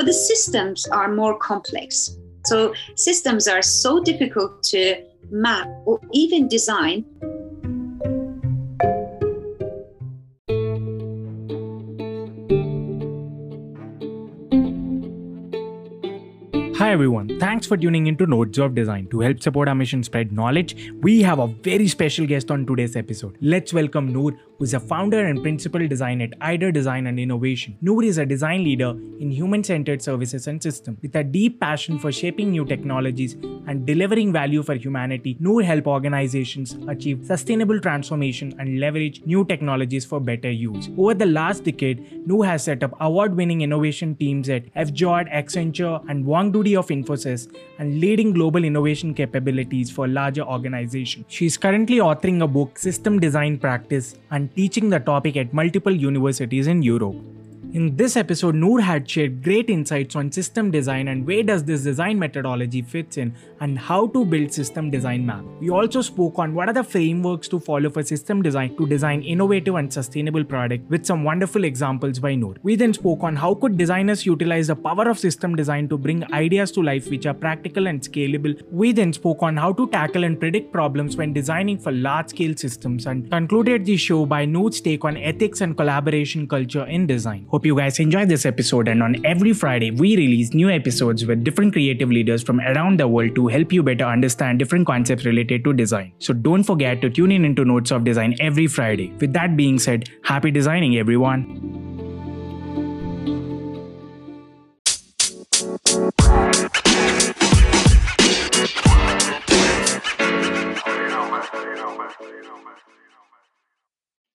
but the systems are more complex. So systems are so difficult to map or even design Hi everyone, thanks for tuning into Nodes of Design. To help support our mission spread knowledge, we have a very special guest on today's episode. Let's welcome Noor, who's a founder and principal designer at IDER Design and Innovation. Noor is a design leader in human-centered services and systems. With a deep passion for shaping new technologies and delivering value for humanity, Noor help organizations achieve sustainable transformation and leverage new technologies for better use. Over the last decade, Noor has set up award-winning innovation teams at Fjord, Accenture, and Wongdoody of Infosys and leading global innovation capabilities for larger organizations. She is currently authoring a book, System Design Practice, and teaching the topic at multiple universities in Europe. In this episode, Noor had shared great insights on system design and where does this design methodology fits in and how to build system design map. We also spoke on what are the frameworks to follow for system design to design innovative and sustainable product with some wonderful examples by Noor. We then spoke on how could designers utilize the power of system design to bring ideas to life which are practical and scalable. We then spoke on how to tackle and predict problems when designing for large scale systems and concluded the show by Noor's take on ethics and collaboration culture in design. Hope you guys enjoyed this episode and on every Friday we release new episodes with different creative leaders from around the world to help you better understand different concepts related to design. So don't forget to tune in into Notes of Design every Friday. With that being said, happy designing everyone.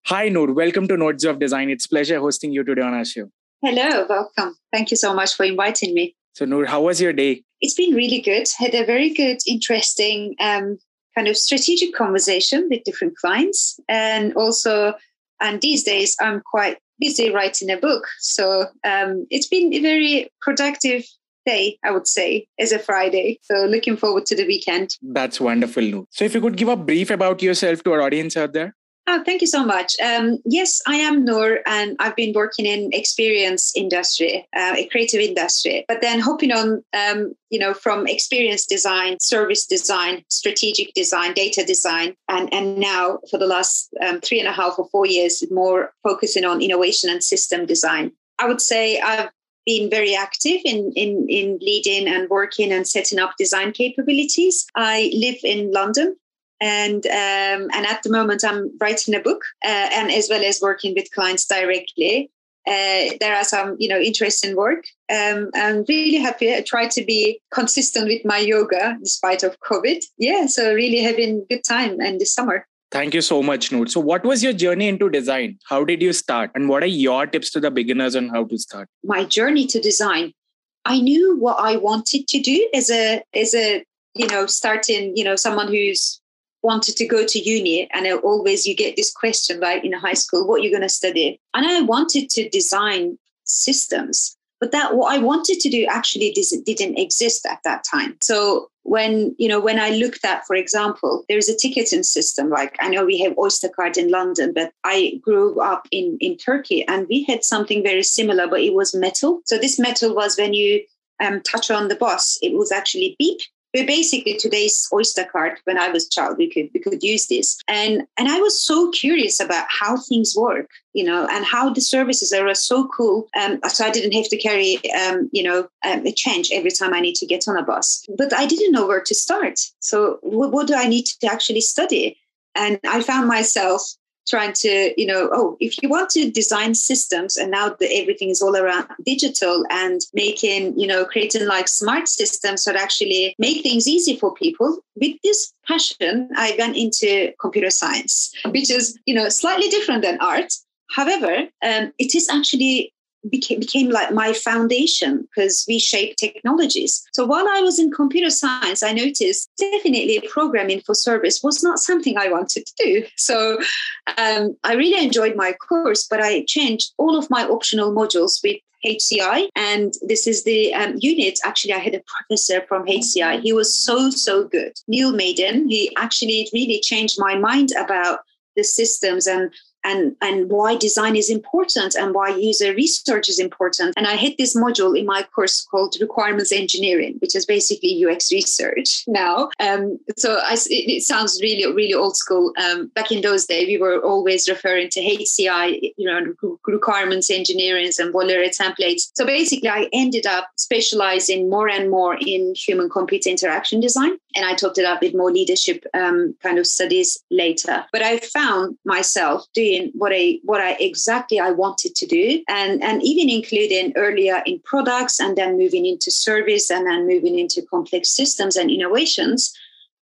Hi Noor, welcome to Nodes of Design. It's pleasure hosting you today on our show. Hello, welcome. Thank you so much for inviting me. So Noor, how was your day? It's been really good. Had a very good, interesting um, kind of strategic conversation with different clients, and also, and these days I'm quite busy writing a book. So um, it's been a very productive day, I would say, as a Friday. So looking forward to the weekend. That's wonderful, Noor. So if you could give a brief about yourself to our audience out there. Oh, thank you so much. Um, yes, I am Noor, and I've been working in experience industry, uh, a creative industry. But then hopping on, um, you know, from experience design, service design, strategic design, data design, and and now for the last um, three and a half or four years, more focusing on innovation and system design. I would say I've been very active in, in, in leading and working and setting up design capabilities. I live in London and um, and at the moment I'm writing a book uh, and as well as working with clients directly. Uh, there are some you know interesting work. Um, I'm really happy. I try to be consistent with my yoga despite of COVID. Yeah, so really having good time and this summer. Thank you so much, Noor. So, what was your journey into design? How did you start? And what are your tips to the beginners on how to start? My journey to design. I knew what I wanted to do as a as a you know starting you know someone who's wanted to go to uni and always you get this question right in high school what you're you going to study? And i wanted to design systems but that what i wanted to do actually didn't exist at that time. So when you know when i looked at for example there's a ticketing system like i know we have oyster card in london but i grew up in in turkey and we had something very similar but it was metal. So this metal was when you um, touch on the bus it was actually beep basically today's oyster card when i was a child we could we could use this. And and i was so curious about how things work you know and how the services are so cool. Um, so i didn't have to carry um, you know um, a change every time i need to get on a bus. But i didn't know where to start. So what, what do i need to actually study? And i found myself trying to you know oh if you want to design systems and now the, everything is all around digital and making you know creating like smart systems that actually make things easy for people with this passion i went into computer science which is you know slightly different than art. However um, it is actually became, became like my foundation because we shape technologies. So while I was in computer science, I noticed definitely programming for service was not something I wanted to do. So um, I really enjoyed my course, but I changed all of my optional modules with HCI. And this is the um, unit. Actually, I had a professor from HCI. He was so, so good. Neil Maiden, he actually really changed my mind about the systems and and and why design is important and why user research is important. And i hit this module in my course called requirements engineering which is basically ux research now. Um, so I, it, it, sounds really really old school. Um, back in those days we were always referring to hci you know requirements engineering and Volere templates. So basically i ended up specializing more and more in human computer interaction design and i topped it up with more leadership um, kind of studies later but i found myself doing doing what I what I exactly I wanted to do, and and even including earlier in products, and then moving into service, and then moving into complex systems and innovations.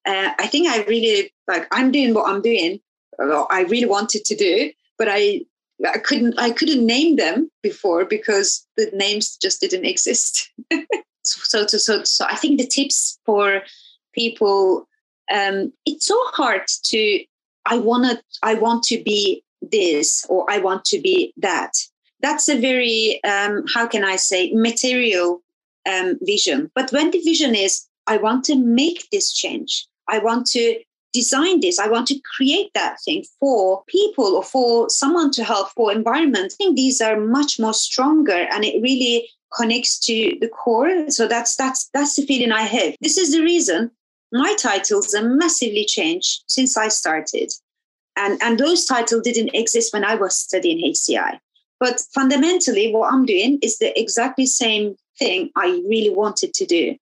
Uh, I think I really like I'm doing what I'm doing. I really wanted to do, but I I couldn't I couldn't name them before because the names just didn't exist. so, so so so I think the tips for people um, it's so hard to I want to I want to be this or I want to be that. That's a very, um, how can I say, material um, vision. But when the vision is, I want to make this change, I want to design this, I want to create that thing for people or for someone to help, for environment, I think these are much more stronger and it really connects to the core. So that's that's that's the feeling I have. This is the reason my titles are massively changed since I started. And, and those titles didn't exist when I was studying HCI. But fundamentally, what I'm doing is the exactly same thing I really wanted to do.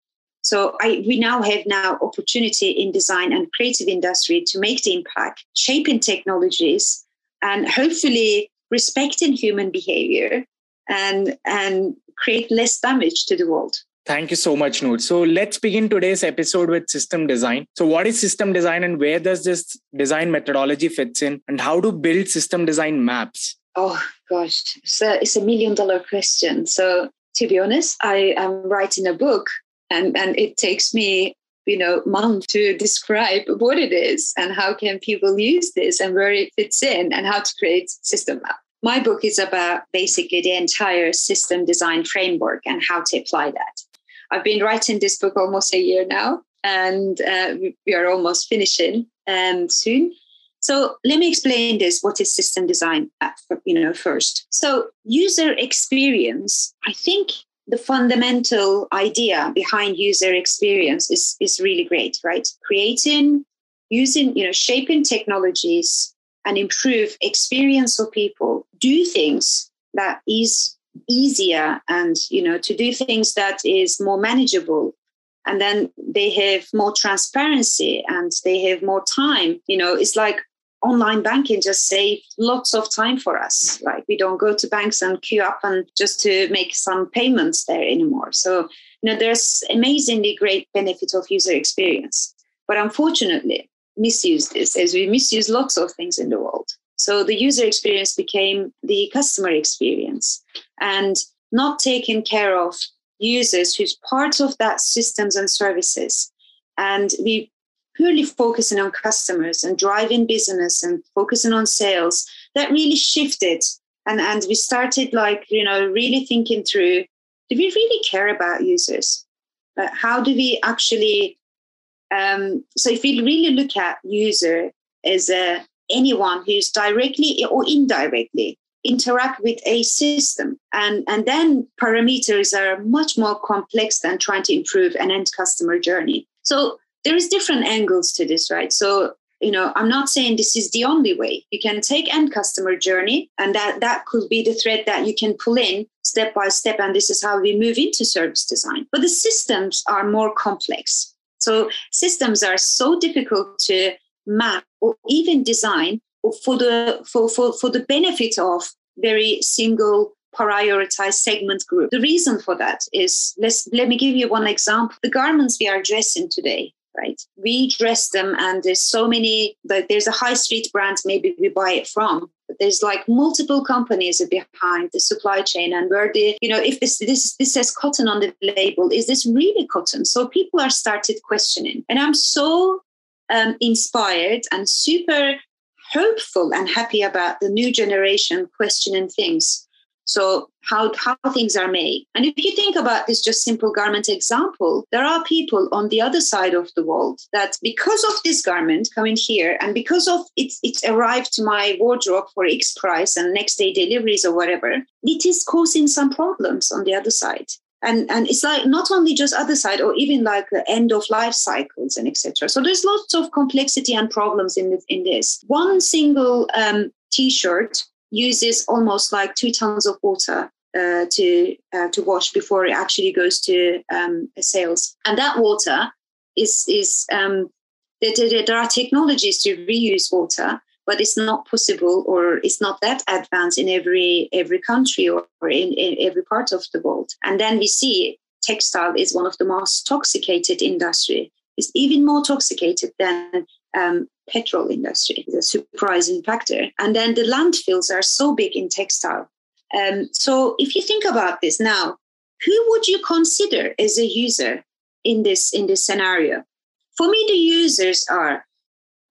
So I, we now have now opportunity in design and creative industry to make the impact, shaping technologies, and hopefully respecting human behavior and and create less damage to the world. Thank you so much, Noor. So let's begin today's episode with system design. So, what is system design and where does this design methodology fits in, and how to build system design maps? Oh gosh, it's a million dollar question. So, to be honest, I am writing a book, and and it takes me you know month to describe what it is and how can people use this and where it fits in and how to create system map my book is about basically the entire system design framework and how to apply that I've been writing this book almost a year now, and uh, we are almost finishing um, soon. So let me explain this. What is system design? At, you know, first. So user experience. I think the fundamental idea behind user experience is is really great, right? Creating, using, you know, shaping technologies and improve experience of people. Do things that is easier and you know to do things that is more manageable. And then they have more transparency and they have more time. You know it's like online banking just save lots of time for us. Like we don't go to banks and queue up and just to make some payments there anymore. So you know there's amazingly great benefit of user experience. But unfortunately misuse this as we misuse lots of things in the so the user experience became the customer experience and not taking care of users who's part of that systems and services. And we purely focusing on customers and driving business and focusing on sales, that really shifted. And, and we started like, you know, really thinking through, do we really care about users? How do we actually um, so if we really look at user as a anyone who's directly or indirectly interact with a system. And, and then parameters are much more complex than trying to improve an end customer journey. So there is different angles to this, right? So you know i'm not saying this is the only way you can take end customer journey and that that could be the thread that you can pull in step by step and this is how we move into service design but the systems are more complex so systems are so difficult to map or even design for the for, for, for the benefit of very single prioritized segment group. The reason for that is let's let me give you one example. The garments we are dressing today, right? We dress them and there's so many like there's a high street brand maybe we buy it from. But there's like multiple companies behind the supply chain and where the you know if this this this says cotton on the label is this really cotton so people are started questioning and i'm so um, inspired and super hopeful and happy about the new generation questioning things So how, how things are made. And if you think about this just simple garment example, there are people on the other side of the world that because of this garment coming here and because of it's it's arrived to my wardrobe for X price and next day deliveries or whatever, it is causing some problems on the other side and and it's like not only just other side or even like the end of life cycles and etc so there's lots of complexity and problems in this in this. One single um, t-shirt uses almost like two tons of water uh, to uh, to wash before it actually goes to um, sales. And that water is is um, there, there are technologies to reuse water but it's not possible or it's not that advanced in every every country or, or in, in every part of the world. And then we see textile is one of the most toxicated industry. It's even more toxicated than um, petrol industry. A surprising factor. And then the landfills are so big in textile. Um, so if you think about this now, who would you consider as a user in this in this scenario? For me, the users are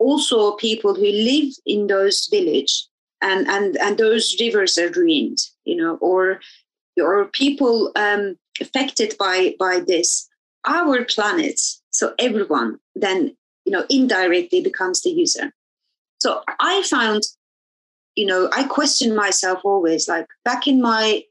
also people who live in those village and and and those rivers are ruined you know or or people um, affected by by this. Our planet so everyone then you know indirectly becomes the user. So i found you know i question myself always like back in my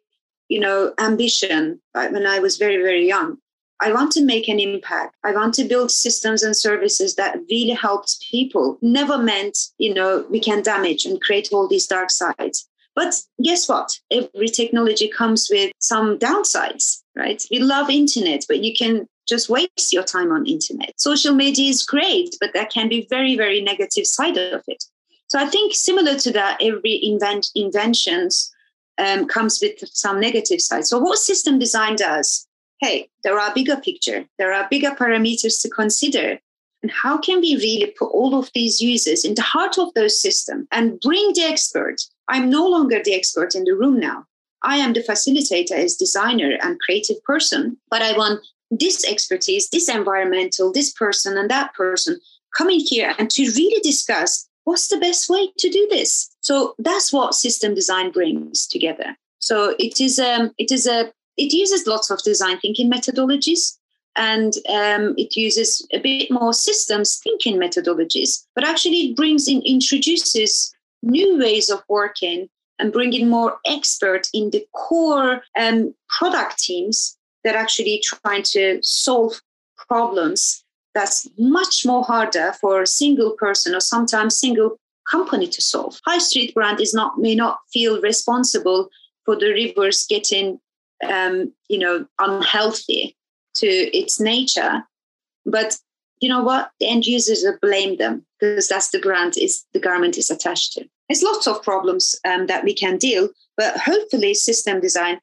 you know ambition like when i was very very young I want to make an impact. I want to build systems and services that really helps people. Never meant, you know, we can damage and create all these dark sides. But guess what? Every technology comes with some downsides, right? We love internet, but you can just waste your time on internet. Social media is great, but there can be very, very negative side of it. So I think similar to that, every invent inventions um, comes with some negative side. So what system design does hey, there are bigger picture, there are bigger parameters to consider. And how can we really put all of these users in the heart of those systems and bring the expert? I'm no longer the expert in the room now. I am the facilitator as designer and creative person, but I want this expertise, this environmental, this person and that person coming here and to really discuss what's the best way to do this. So that's what system design brings together. So it is um, it is a it uses lots of design thinking methodologies and um, it uses a bit more systems thinking methodologies, but actually it brings in, introduces new ways of working and bringing more expert in the core um, product teams that actually trying to solve problems that's much more harder for a single person or sometimes single company to solve. High street brand is not may not feel responsible for the rivers getting um, you know, unhealthy to its nature. But you know what? The end users will blame them because that's the brand is the garment is attached to. There's lots of problems um, that we can deal, but hopefully, system design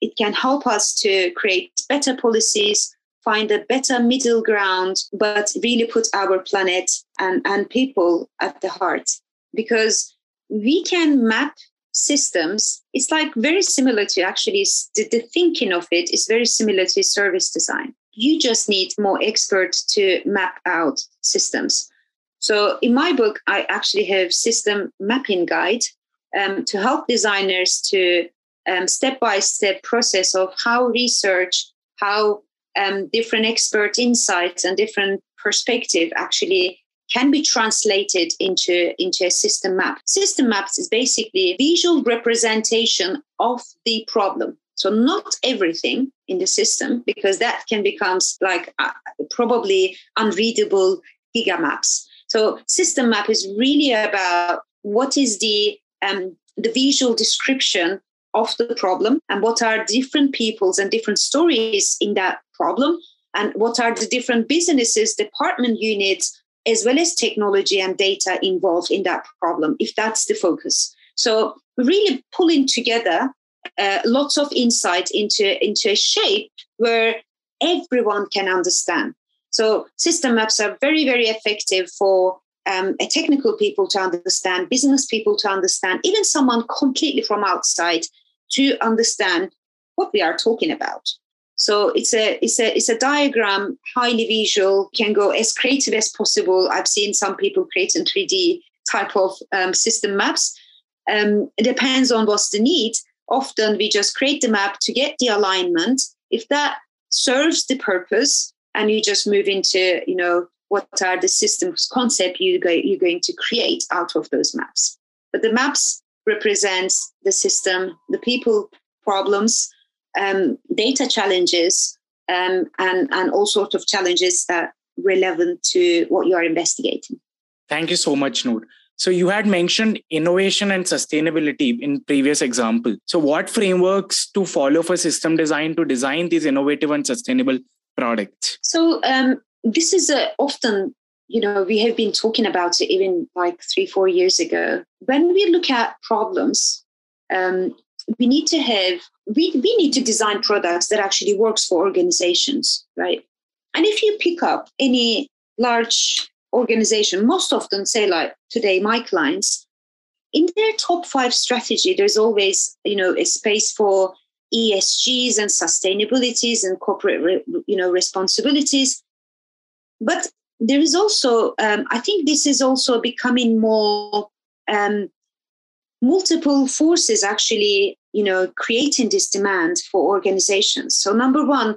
it can help us to create better policies, find a better middle ground, but really put our planet and, and people at the heart. Because we can map systems it's like very similar to actually the, the thinking of it is very similar to service design. You just need more experts to map out systems. So in my book i actually have system mapping guide um, to help designers to um, step-by-step process of how research how um, different expert insights and different perspective actually can be translated into, into a system map. System maps is basically a visual representation of the problem. So not everything in the system, because that can become like uh, probably unreadable gigamaps. So system map is really about what is the um, the visual description of the problem and what are different peoples and different stories in that problem and what are the different businesses department units as well as technology and data involved in that problem, if that's the focus. So really pulling together uh, lots of insight into, into a shape where everyone can understand. So system maps are very, very effective for um, technical people to understand, business people to understand, even someone completely from outside to understand what we are talking about. So it's a it's a it's a diagram, highly visual, can go as creative as possible. I've seen some people create in 3D type of um, system maps. Um, it depends on what's the need, often we just create the map to get the alignment. If that serves the purpose, and you just move into, you know, what are the systems concept you go, you're going to create out of those maps. But the maps represents the system, the people problems, um, data challenges, um, and, and all sorts of challenges that relevant to what you are investigating. Thank you so much, Noor. So you had mentioned innovation and sustainability in previous example. So what frameworks to follow for system design to design these innovative and sustainable products? So um, this is a, often you know we have been talking about it even like three four years ago when we look at problems um, we need to have we, we need to design products that actually works for organizations right? And if you pick up any large organization most often say like today my clients in their top five strategy there's always you know a space for esgs and sustainabilities and corporate re, you know responsibilities. But there is also, um, I think this is also becoming more um, multiple forces actually, you know, creating this demand for organizations. So number one,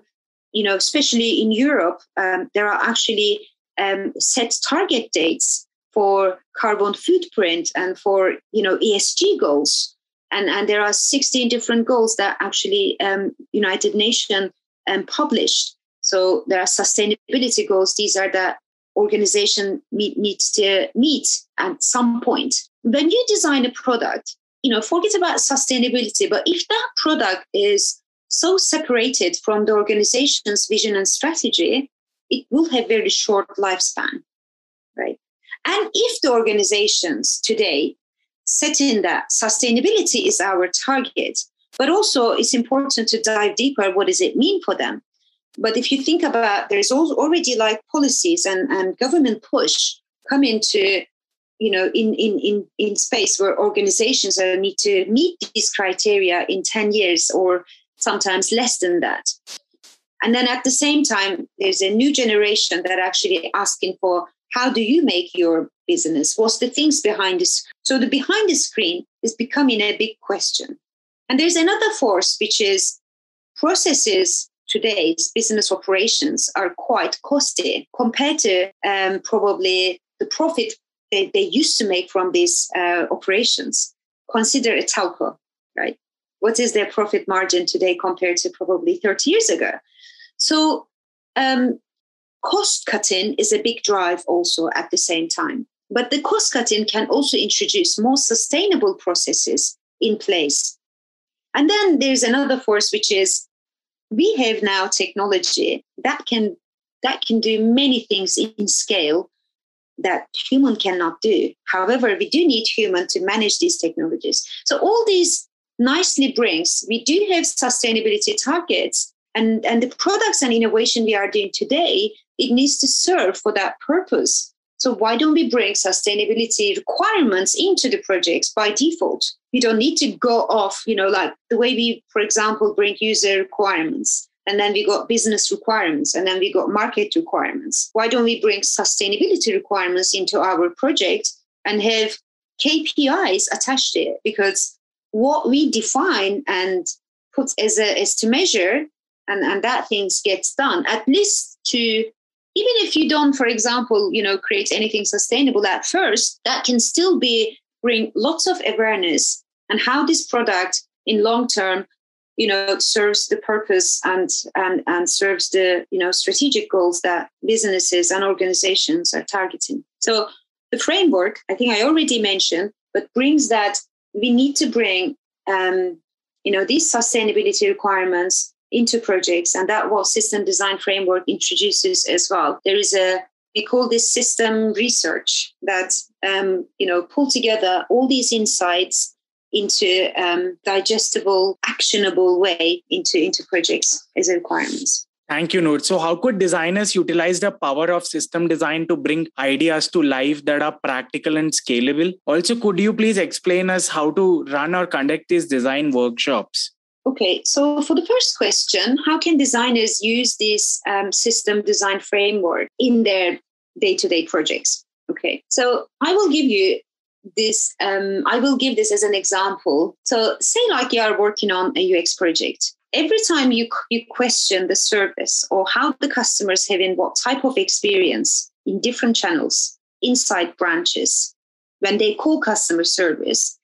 you know, especially in Europe, um, there are actually um, set target dates for carbon footprint and for you know ESG goals, and and there are 16 different goals that actually um, United Nations um, published. So there are sustainability goals. These are the organization meet, needs to meet at some point. When you design a product, you know, forget about sustainability, but if that product is so separated from the organization's vision and strategy, it will have very short lifespan, right? And if the organizations today setting that sustainability is our target, but also it's important to dive deeper. What does it mean for them? But if you think about, there's already like policies and, and government push coming into, you know, in, in, in, in space where organizations need to meet these criteria in 10 years or sometimes less than that. And then at the same time, there's a new generation that actually asking for how do you make your business? What's the things behind this? So the behind the screen is becoming a big question. And there's another force, which is processes today's business operations are quite costly compared to um, probably the profit they, they used to make from these uh, operations. Consider a telco, right? What is their profit margin today compared to probably 30 years ago? So, um, cost cutting is a big drive also at the same time. But the cost cutting can also introduce more sustainable processes in place. And then there's another force, which is we have now technology that can that can do many things in scale that human cannot do. However we do need human to manage these technologies. So all these nicely brings we do have sustainability targets and and the products and innovation we are doing today it needs to serve for that purpose. So why don't we bring sustainability requirements into the projects by default? We don't need to go off, you know, like the way we, for example, bring user requirements and then we got business requirements and then we got market requirements. Why don't we bring sustainability requirements into our project and have KPIs attached to it? Because what we define and put as a as to measure and, and that things gets done, at least to even if you don't for example you know create anything sustainable at first that can still be bring lots of awareness and how this product in long term you know serves the purpose and and and serves the you know strategic goals that businesses and organizations are targeting. So the framework i think i already mentioned but brings that we need to bring um, you know these sustainability requirements into projects and that what system design framework introduces as well. There is a we call this system research that um, you know pull together all these insights into um, digestible actionable way into into projects as requirements Thank you, Noor. So, how could designers utilize the power of system design to bring ideas to life that are practical and scalable? Also, could you please explain us how to run or conduct these design workshops? Okay, so for the first question, how can designers use this um, system design framework in their day to day projects? Okay, so I will give you this um, i will give this as an example. So say like you are working on a ux project. Every time you, you question the service or how the customers having what type of experience in different channels inside branches when they call customer service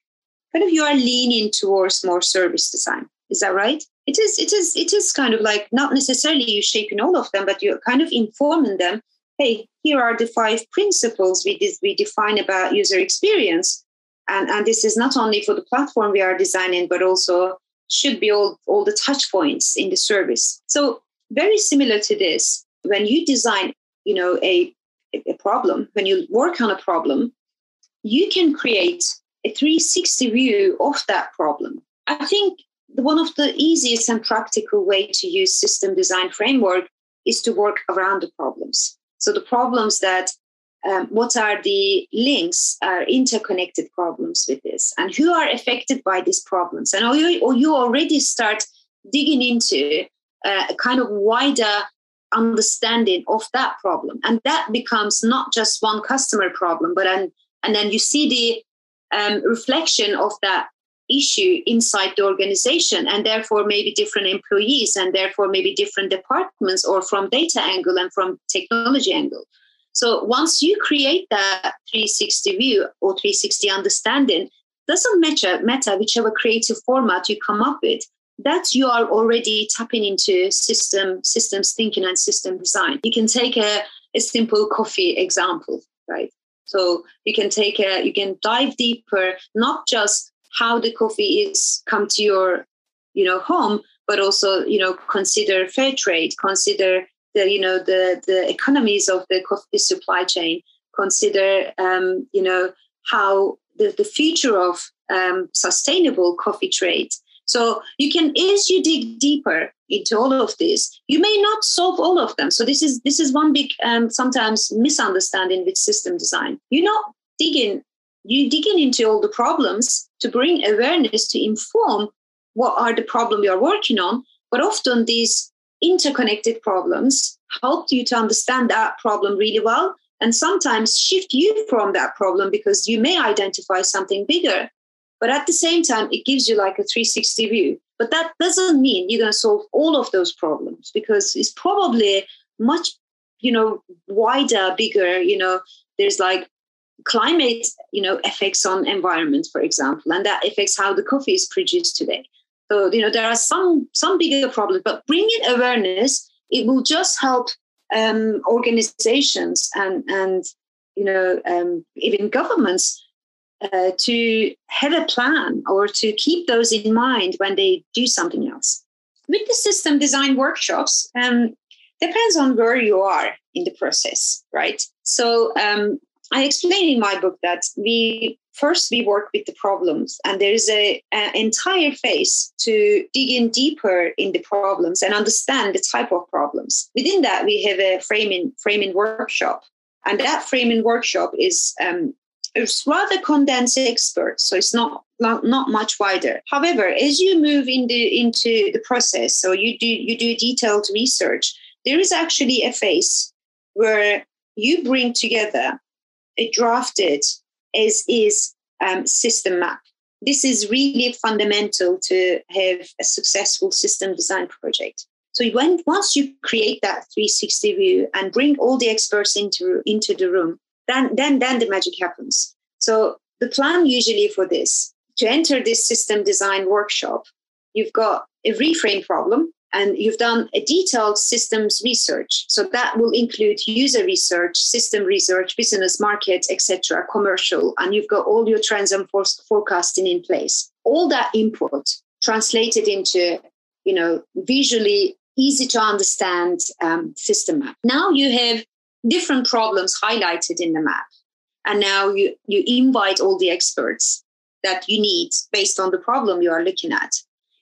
kind of you are leaning towards more service design. Is that right? It is it is it is kind of like not necessarily you shaping all of them but you're kind of informing them hey here are the five principles we, we define about user experience. And, and this is not only for the platform we are designing but also should be all, all the touch points in the service. So very similar to this when you design you know a, a problem when you work on a problem you can create a 360 view of that problem. I think one of the easiest and practical way to use system design framework is to work around the problems. So the problems that um, what are the links are interconnected problems with this? And who are affected by these problems? And or you, or you already start digging into uh, a kind of wider understanding of that problem. And that becomes not just one customer problem but and and then you see the um, reflection of that issue inside the organization and therefore maybe different employees and therefore maybe different departments or from data angle and from technology angle. So once you create that 360 view or 360 understanding doesn't matter matter whichever creative format you come up with that you are already tapping into system systems thinking and system design. You can take a, a simple coffee example right? So you can take a you can dive deeper not just how the coffee is come to your you know home but also you know consider fair trade consider the you know the the economies of the coffee supply chain consider um, you know how the, the future of um, sustainable coffee trade. So you can as you dig deeper into all of this you may not solve all of them. So this is this is one big um, sometimes misunderstanding with system design. You're not digging you digging into all the problems to bring awareness to inform what are the problem you are working on. But often these interconnected problems help you to understand that problem really well and sometimes shift you from that problem because you may identify something bigger. But at the same time it gives you like a 360 view. But that doesn't mean you're going to solve all of those problems because it's probably much you know wider bigger you know there's like climate you know effects on environment for example and that affects how the coffee is produced today. So you know there are some some bigger problems but bringing awareness it will just help um, organizations and and you know um, even governments uh, to have a plan or to keep those in mind when they do something else. With the system design workshops um, depends on where you are in the process right? So um, I explain in my book that we first we work with the problems and there is a, an entire phase to dig in deeper in the problems and understand the type of problems. Within that we have a framing framing workshop and that framing workshop is um, it's rather condensed experts so it's not, not not much wider. However as you move into the process so you do you do detailed research there is actually a phase where you bring together a drafted as is um, system map. This is really fundamental to have a successful system design project. So when once you create that 360 view and bring all the experts into into the room, then then then the magic happens. So the plan usually for this to enter this system design workshop, you've got a reframe problem, and you've done a detailed systems research. So that will include user research system research business market etc commercial. And you've got all your trends and forecasting in place. All that input translated into you know visually easy to understand um, system map. Now you have different problems highlighted in the map. And now you you invite all the experts that you need based on the problem you are looking at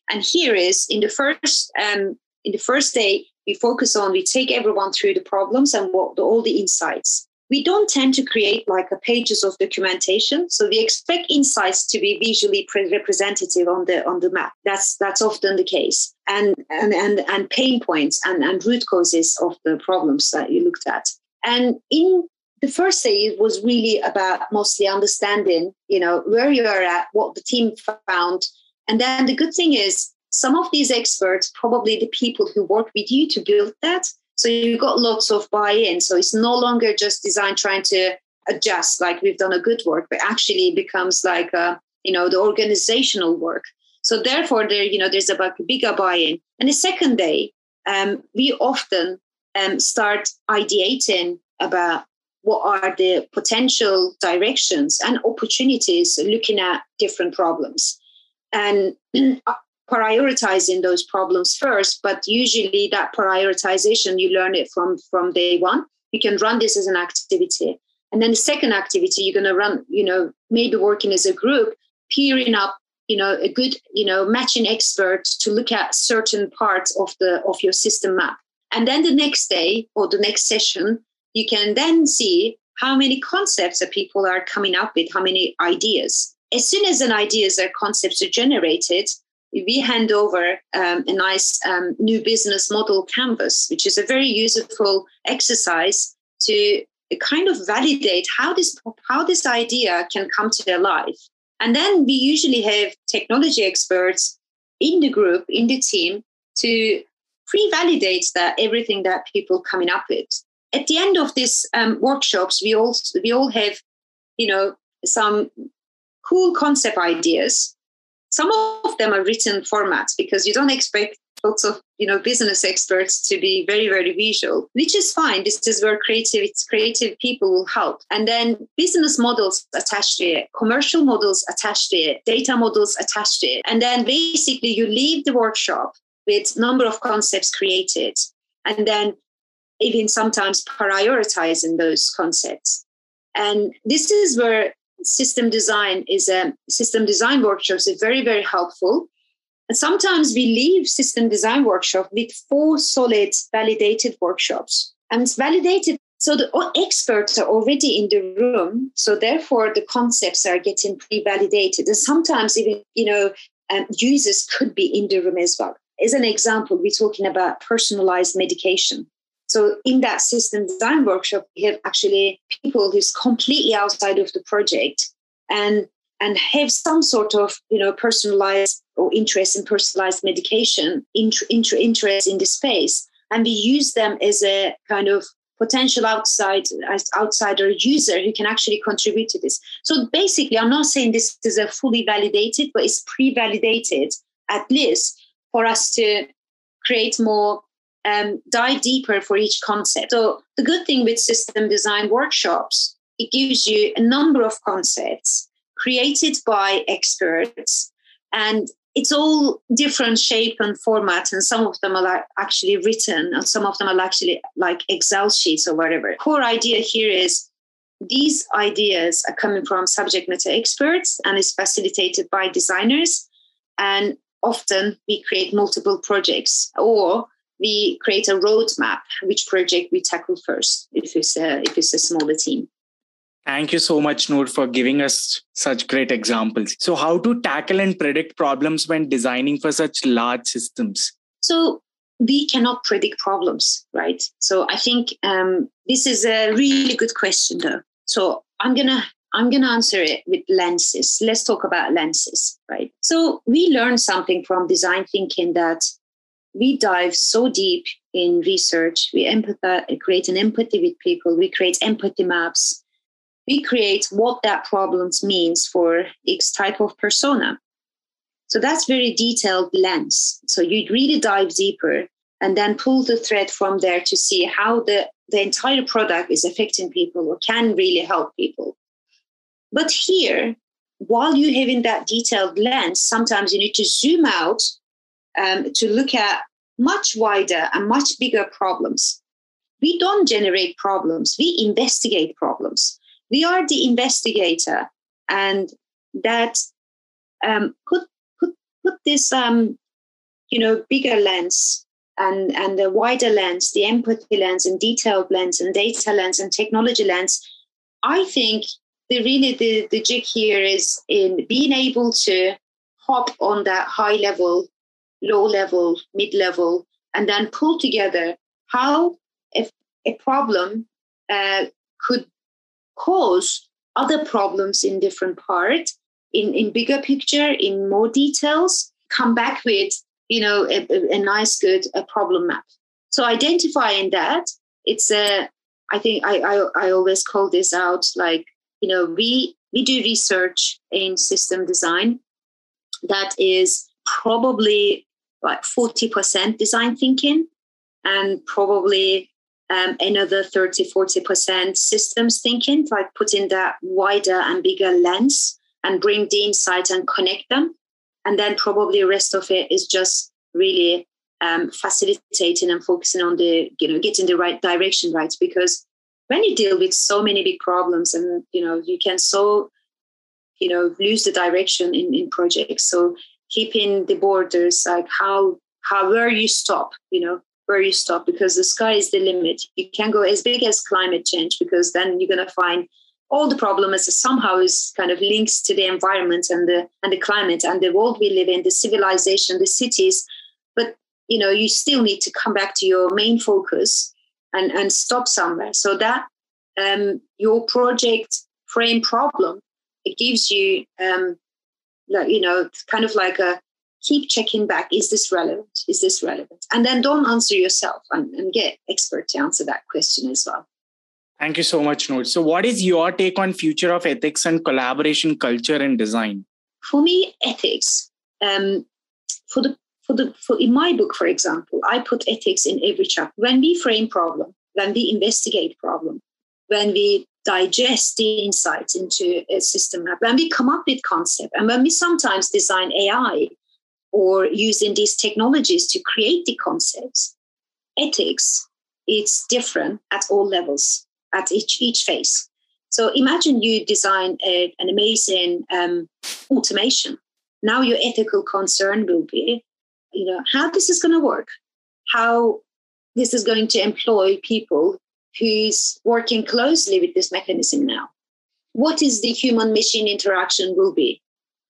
and here is in the first um, in the first day, we focus on we take everyone through the problems and what all the insights. We don't tend to create like a pages of documentation, so we expect insights to be visually representative on the on the map. That's that's often the case, and and and, and pain points and, and root causes of the problems that you looked at. And in the first day it was really about mostly understanding, you know, where you are at, what the team found. And then the good thing is some of these experts, probably the people who work with you to build that. So you've got lots of buy-in. So it's no longer just design trying to adjust like we've done a good work, but actually becomes like a, you know, the organizational work. So therefore there, you know, there's a bigger buy-in. And the second day, um, we often um, start ideating about what are the potential directions and opportunities looking at different problems and uh, prioritizing those problems first but usually that prioritization you learn it from from day one. You can run this as an activity. And then the second activity you're going to run you know maybe working as a group peering up you know a good you know matching expert to look at certain parts of the of your system map. And then the next day or the next session you can then see how many concepts that people are coming up with, how many ideas. As soon as an ideas or concepts are generated, we hand over um, a nice um, new business model canvas, which is a very useful exercise to kind of validate how this how this idea can come to their life. And then we usually have technology experts in the group, in the team, to pre-validate that everything that people coming up with at the end of these um, workshops, we all we all have, you know, some cool concept ideas. Some of them are written formats because you don't expect lots of you know business experts to be very very visual which is fine this is where creative creative people will help and then business models attached to it commercial models attached to it data models attached to it and then basically you leave the workshop with number of concepts created and then even sometimes prioritizing those concepts. And this is where system design is a system design workshops are very, very helpful. And sometimes we leave system design workshop with four solid validated workshops. And it's validated so the experts are already in the room. So therefore the concepts are getting pre-validated. And sometimes even, you know, um, users could be in the room as well. As an example, we're talking about personalized medication. So in that system design workshop, we have actually people who's completely outside of the project and and have some sort of you know personalized or interest in personalized medication, int- int- interest in the space, and we use them as a kind of potential outside as outsider user who can actually contribute to this. So basically, I'm not saying this is a fully validated, but it's pre-validated at least for us to create more um, dive deeper for each concept. So the good thing with system design workshops, it gives you a number of concepts created by experts and it's all different shape and format and some of them are like actually written and some of them are actually like excel sheets or whatever core idea here is these ideas are coming from subject matter experts and is facilitated by designers and often we create multiple projects or we create a roadmap which project we tackle first if it's a if it's a smaller team Thank you so much, Noor, for giving us such great examples. So, how to tackle and predict problems when designing for such large systems? So, we cannot predict problems, right? So, I think um, this is a really good question, though. So, I'm gonna I'm gonna answer it with lenses. Let's talk about lenses, right? So, we learned something from design thinking that we dive so deep in research. We empathize, create an empathy with people. We create empathy maps. We create what that problem means for X type of persona. So that's very detailed lens. So you really dive deeper and then pull the thread from there to see how the, the entire product is affecting people or can really help people. But here, while you're having that detailed lens, sometimes you need to zoom out um, to look at much wider and much bigger problems. We don't generate problems, we investigate problems. We are the investigator, and that um, put, put, put this um, you know, bigger lens and, and the wider lens, the empathy lens and detailed lens and data lens and technology lens. I think the really the, the jig here is in being able to hop on that high level low level, mid level, and then pull together how if a problem uh, could cause other problems in different parts in, in bigger picture in more details come back with you know a, a nice good a problem map. So identifying that it's a i think I, I i always call this out like you know we we do research in system design that is probably like 40% design thinking and probably um, another 30 40% systems thinking like putting that wider and bigger lens and bring the insight and connect them. And then probably the rest of it is just really um, facilitating and focusing on the you know getting the right direction right because when you deal with so many big problems and you know you can so you know lose the direction in, in projects. So keeping the borders like how how where you stop you know where you stop because the sky is the limit. You can go as big as climate change because then you're going to find all the problems somehow is kind of links to the environment and the and the climate and the world we live in the civilization the cities. But you know you still need to come back to your main focus and and stop somewhere. So that um, your project frame problem it gives you um, like you know kind of like a keep checking back is this relevant? Is this relevant? And then don't answer yourself and, and get expert to answer that question as well. Thank you so much Noor. so what is your take on future of ethics and collaboration culture in design? For me ethics um, for the for the for in my book for example i put ethics in every chapter. When we frame problem when we investigate problem when we digest the insights into a system. Map when we come up with concept and when we sometimes design ai or using these technologies to create the concepts ethics it's different at all levels at each each phase. So imagine you design a, an amazing um, automation. Now your ethical concern will be you know how this is going to work how this is going to employ people who's working closely with this mechanism now. What is the human machine interaction will be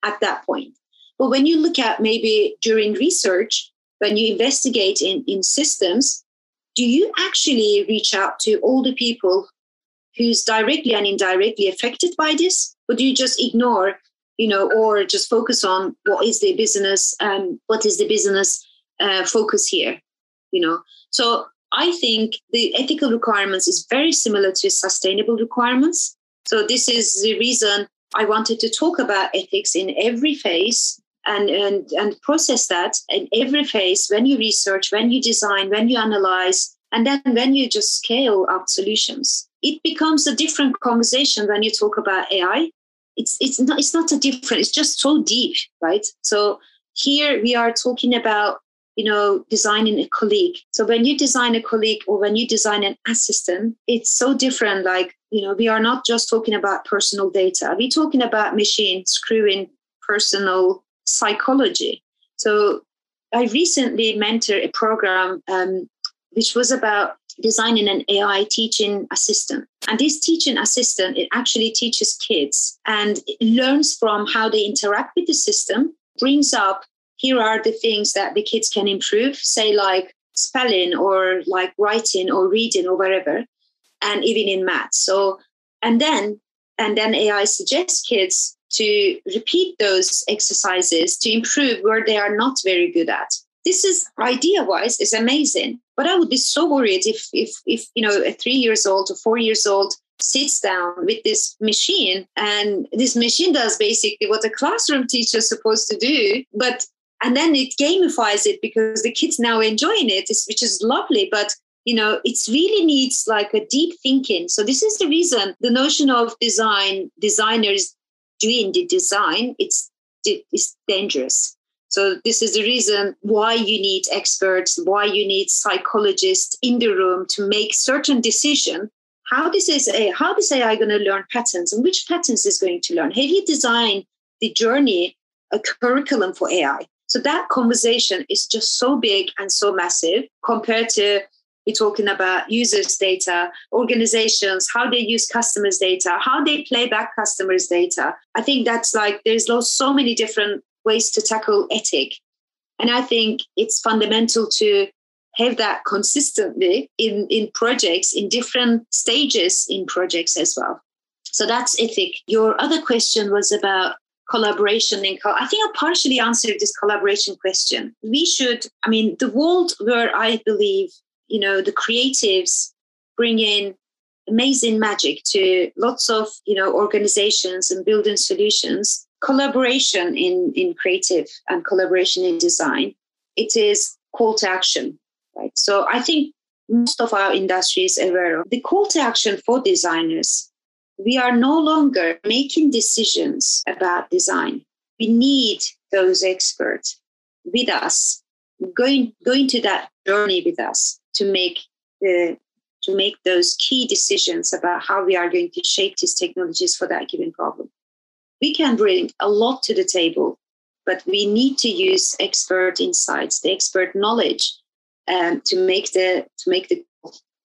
at that point? But when you look at maybe during research when you investigate in, in systems do you actually reach out to all the people who's directly and indirectly affected by this? Or do you just ignore you know, or just focus on what is the business, um, what is the business uh, focus here, you know. So I think the ethical requirements is very similar to sustainable requirements. So this is the reason I wanted to talk about ethics in every phase and, and, and process that in every phase when you research, when you design, when you analyze, and then when you just scale up solutions. It becomes a different conversation when you talk about AI it's it's not it's not a different it's just so deep right so here we are talking about you know designing a colleague. So when you design a colleague or when you design an assistant it's so different like you know we are not just talking about personal data. We're talking about machine screwing personal psychology. So i recently mentored a program um, which was about designing an AI teaching assistant. And this teaching assistant, it actually teaches kids and learns from how they interact with the system, brings up here are the things that the kids can improve, say like spelling or like writing or reading or whatever, and even in math. So, and then and then AI suggests kids to repeat those exercises to improve where they are not very good at this is idea wise is amazing but i would be so worried if if if you know a three years old or four years old sits down with this machine and this machine does basically what a classroom teacher is supposed to do but and then it gamifies it because the kids now enjoying it which is lovely but you know it really needs like a deep thinking so this is the reason the notion of design designers doing the design it's it's dangerous so this is the reason why you need experts, why you need psychologists in the room to make certain decision. How this is a how this AI going to learn patterns and which patterns is going to learn? Have you designed the journey, a curriculum for AI? So that conversation is just so big and so massive compared to we're talking about users' data, organizations, how they use customers' data, how they play back customers' data. I think that's like there's so many different ways to tackle ethic. And I think it's fundamental to have that consistently in, in projects, in different stages in projects as well. So that's ethic. Your other question was about collaboration co- I think I partially answered this collaboration question. We should, I mean, the world where I believe, you know, the creatives bring in amazing magic to lots of, you know, organizations and building solutions. Collaboration in in creative and collaboration in design, it is call to action, right? So I think most of our industry is aware of the call to action for designers we are no longer making decisions about design. We need those experts with us, going going to that journey with us to make the to make those key decisions about how we are going to shape these technologies for that given problem. We can bring a lot to the table, but we need to use expert insights, the expert knowledge, um, to make the to make the.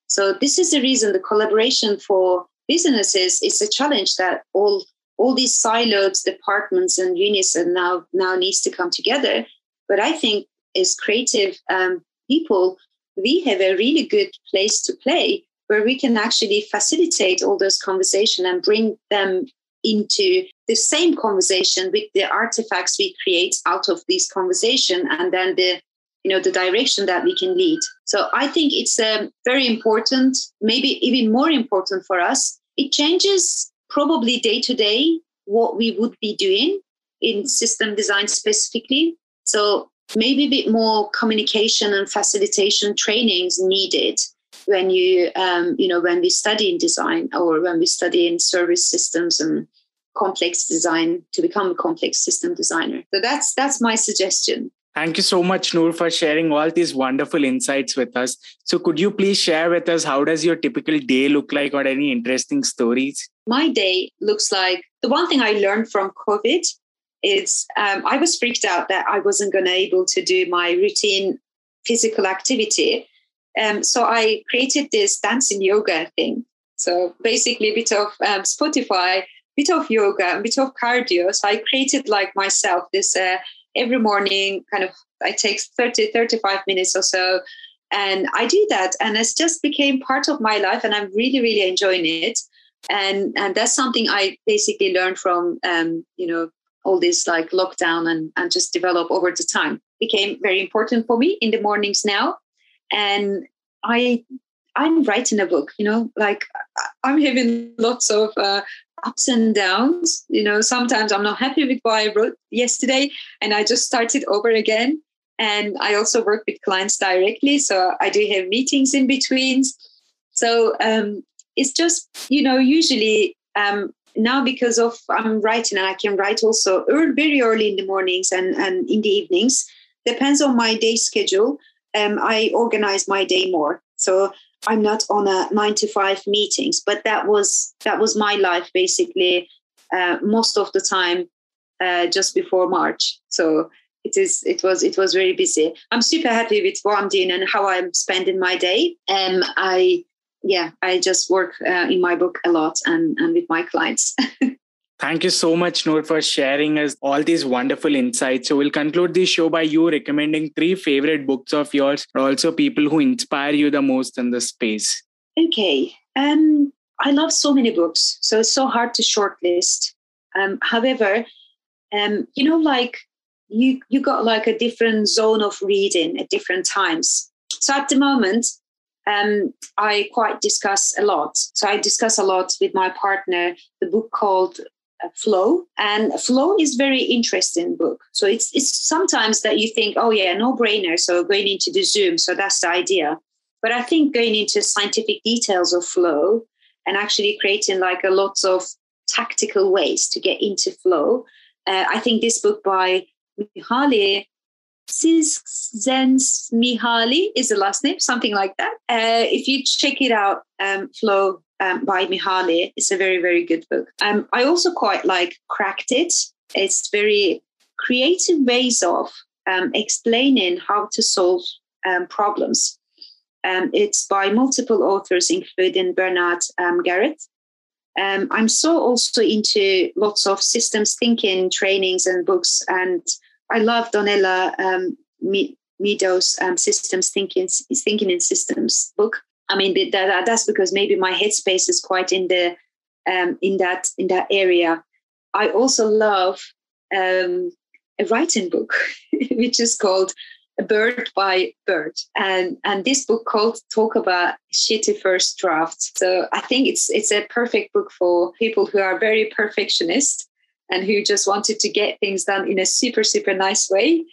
So this is the reason the collaboration for businesses, it's a challenge that all all these siloed departments and units and now now needs to come together. But I think as creative um, people, we have a really good place to play where we can actually facilitate all those conversation and bring them into the same conversation with the artifacts we create out of this conversation and then the you know the direction that we can lead. So i think it's um, very important maybe even more important for us. It changes probably day to day what we would be doing in system design specifically. So maybe a bit more communication and facilitation trainings needed when you um, you know when we study in design or when we study in service systems and complex design to become a complex system designer. So that's that's my suggestion Thank you so much, Noor, for sharing all these wonderful insights with us. So, could you please share with us how does your typical day look like, or any interesting stories? My day looks like the one thing I learned from COVID is um, I was freaked out that I wasn't going to able to do my routine physical activity. Um, so I created this dancing yoga thing. So basically, a bit of um, Spotify, bit of yoga, a bit of cardio. So I created like myself this uh, every morning kind of i take 30 35 minutes or so. And i do that and it's just became part of my life and i'm really really enjoying it. And and that's something i basically learned from um, you know all this like lockdown and and just develop over the time. Became very important for me in the mornings now. And i i'm writing a book you know like i'm having lots of uh, ups and downs. You know, sometimes I'm not happy with what I wrote yesterday and I just start it over again. And I also work with clients directly. So I do have meetings in between. So um, it's just, you know, usually um, now because of I'm writing and I can write also early, very early in the mornings and, and in the evenings. Depends on my day schedule. Um, I organize my day more. So I'm not on a nine to five meetings, but that was that was my life basically uh, most of the time uh, just before March. So it is it was it was very busy. I'm super happy with what I'm doing and how I'm spending my day. Um, I yeah, I just work uh, in my book a lot and and with my clients. Thank you so much, Noor, for sharing us all these wonderful insights. So we'll conclude this show by you recommending three favorite books of yours, but also people who inspire you the most in this space. Okay. Um, I love so many books, so it's so hard to shortlist. Um, however, um, you know, like you you got like a different zone of reading at different times. So at the moment, um, I quite discuss a lot. So I discuss a lot with my partner the book called flow. And flow is very interesting book. So it's it's sometimes that you think oh yeah no brainer so going into the zoom. So that's the idea. But i think going into scientific details of flow and actually creating like a lots of tactical ways to get into flow uh, i think this book by mihaly Csikszentmihalyi is the last name, something like that. Uh, if you check it out, um, Flow um, by Mihaly. It's a very, very good book. Um, I also quite like Cracked It. It's very creative ways of um, explaining how to solve um, problems. Um, it's by multiple authors, including Bernard um, Garrette. I'm so also into lots of systems thinking trainings and books, and I love Donella Meadows' systems thinking, thinking in systems book. I mean, that, that's because maybe my headspace is quite in the um, in that in that area. I also love um, a writing book, which is called Bird by Bird, and and this book called talk about shitty first draft So I think it's it's a perfect book for people who are very perfectionist and who just wanted to get things done in a super super nice way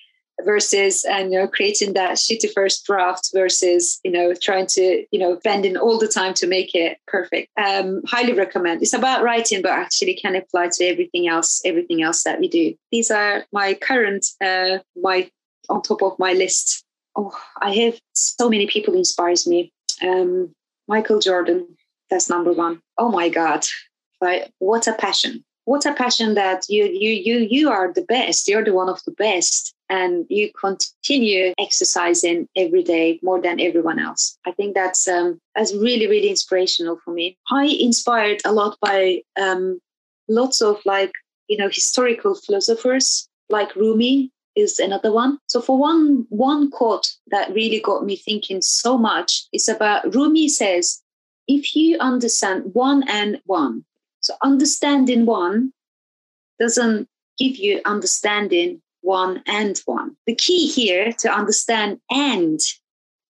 versus and you know creating that shitty first draft versus you know trying to you know bending all the time to make it perfect. Um highly recommend. It's about writing but actually can apply to everything else everything else that we do. These are my current uh my on top of my list. Oh i have so many people inspires me. Um michael jordan that's number one. Oh my god. Like what a passion. What a passion that you you you you are the best. You're the one of the best and you continue exercising every day more than everyone else. I think that's um that's really really inspirational for me. I inspired a lot by um lots of like you know historical philosophers like rumi is another one. So for one one quote that really got me thinking so much is about rumi says if you understand one and one so understanding one doesn't give you understanding one and one. The key here to understand and,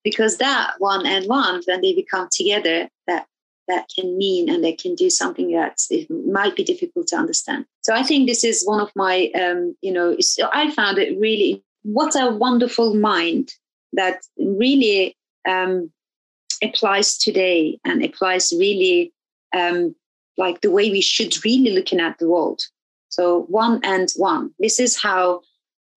because that one and one, when they become together, that that can mean and they can do something that might be difficult to understand. So I think this is one of my, um, you know, I found it really what a wonderful mind that really um, applies today and applies really um, like the way we should really looking at the world. So one and one. This is how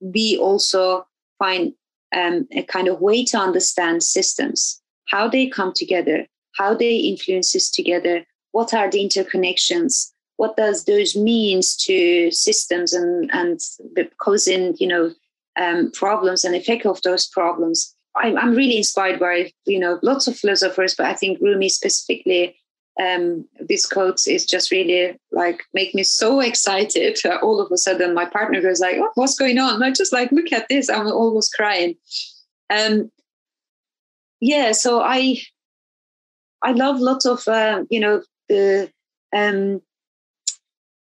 we also find um, a kind of way to understand systems, how they come together, how they influences together, what are the interconnections, what does those means to systems and and causing you know um, problems and effect of those problems. I'm, I'm really inspired by you know lots of philosophers, but I think Rumi specifically um, this quote is just really like make me so excited. all of a sudden, my partner goes like, oh, "What's going on?" I just like look at this. I'm almost crying. Um, yeah, so I I love lots of uh, you know the um,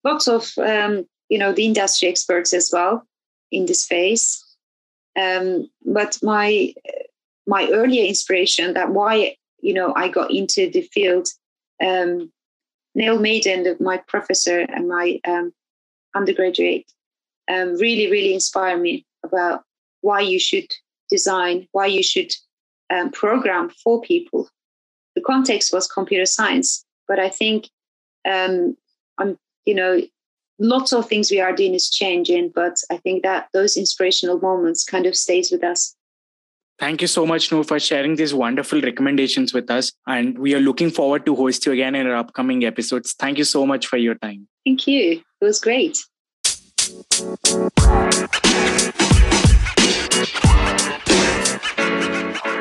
lots of um, you know the industry experts as well in this space. Um, but my my earlier inspiration that why you know I got into the field um, Neil Maiden, my professor and my um, undergraduate, um, really, really inspired me about why you should design, why you should um, program for people. The context was computer science, but I think um, I'm, you know, lots of things we are doing is changing, but I think that those inspirational moments kind of stays with us. Thank you so much, Noor, for sharing these wonderful recommendations with us. And we are looking forward to host you again in our upcoming episodes. Thank you so much for your time. Thank you. It was great. You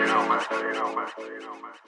know, man. You know, man.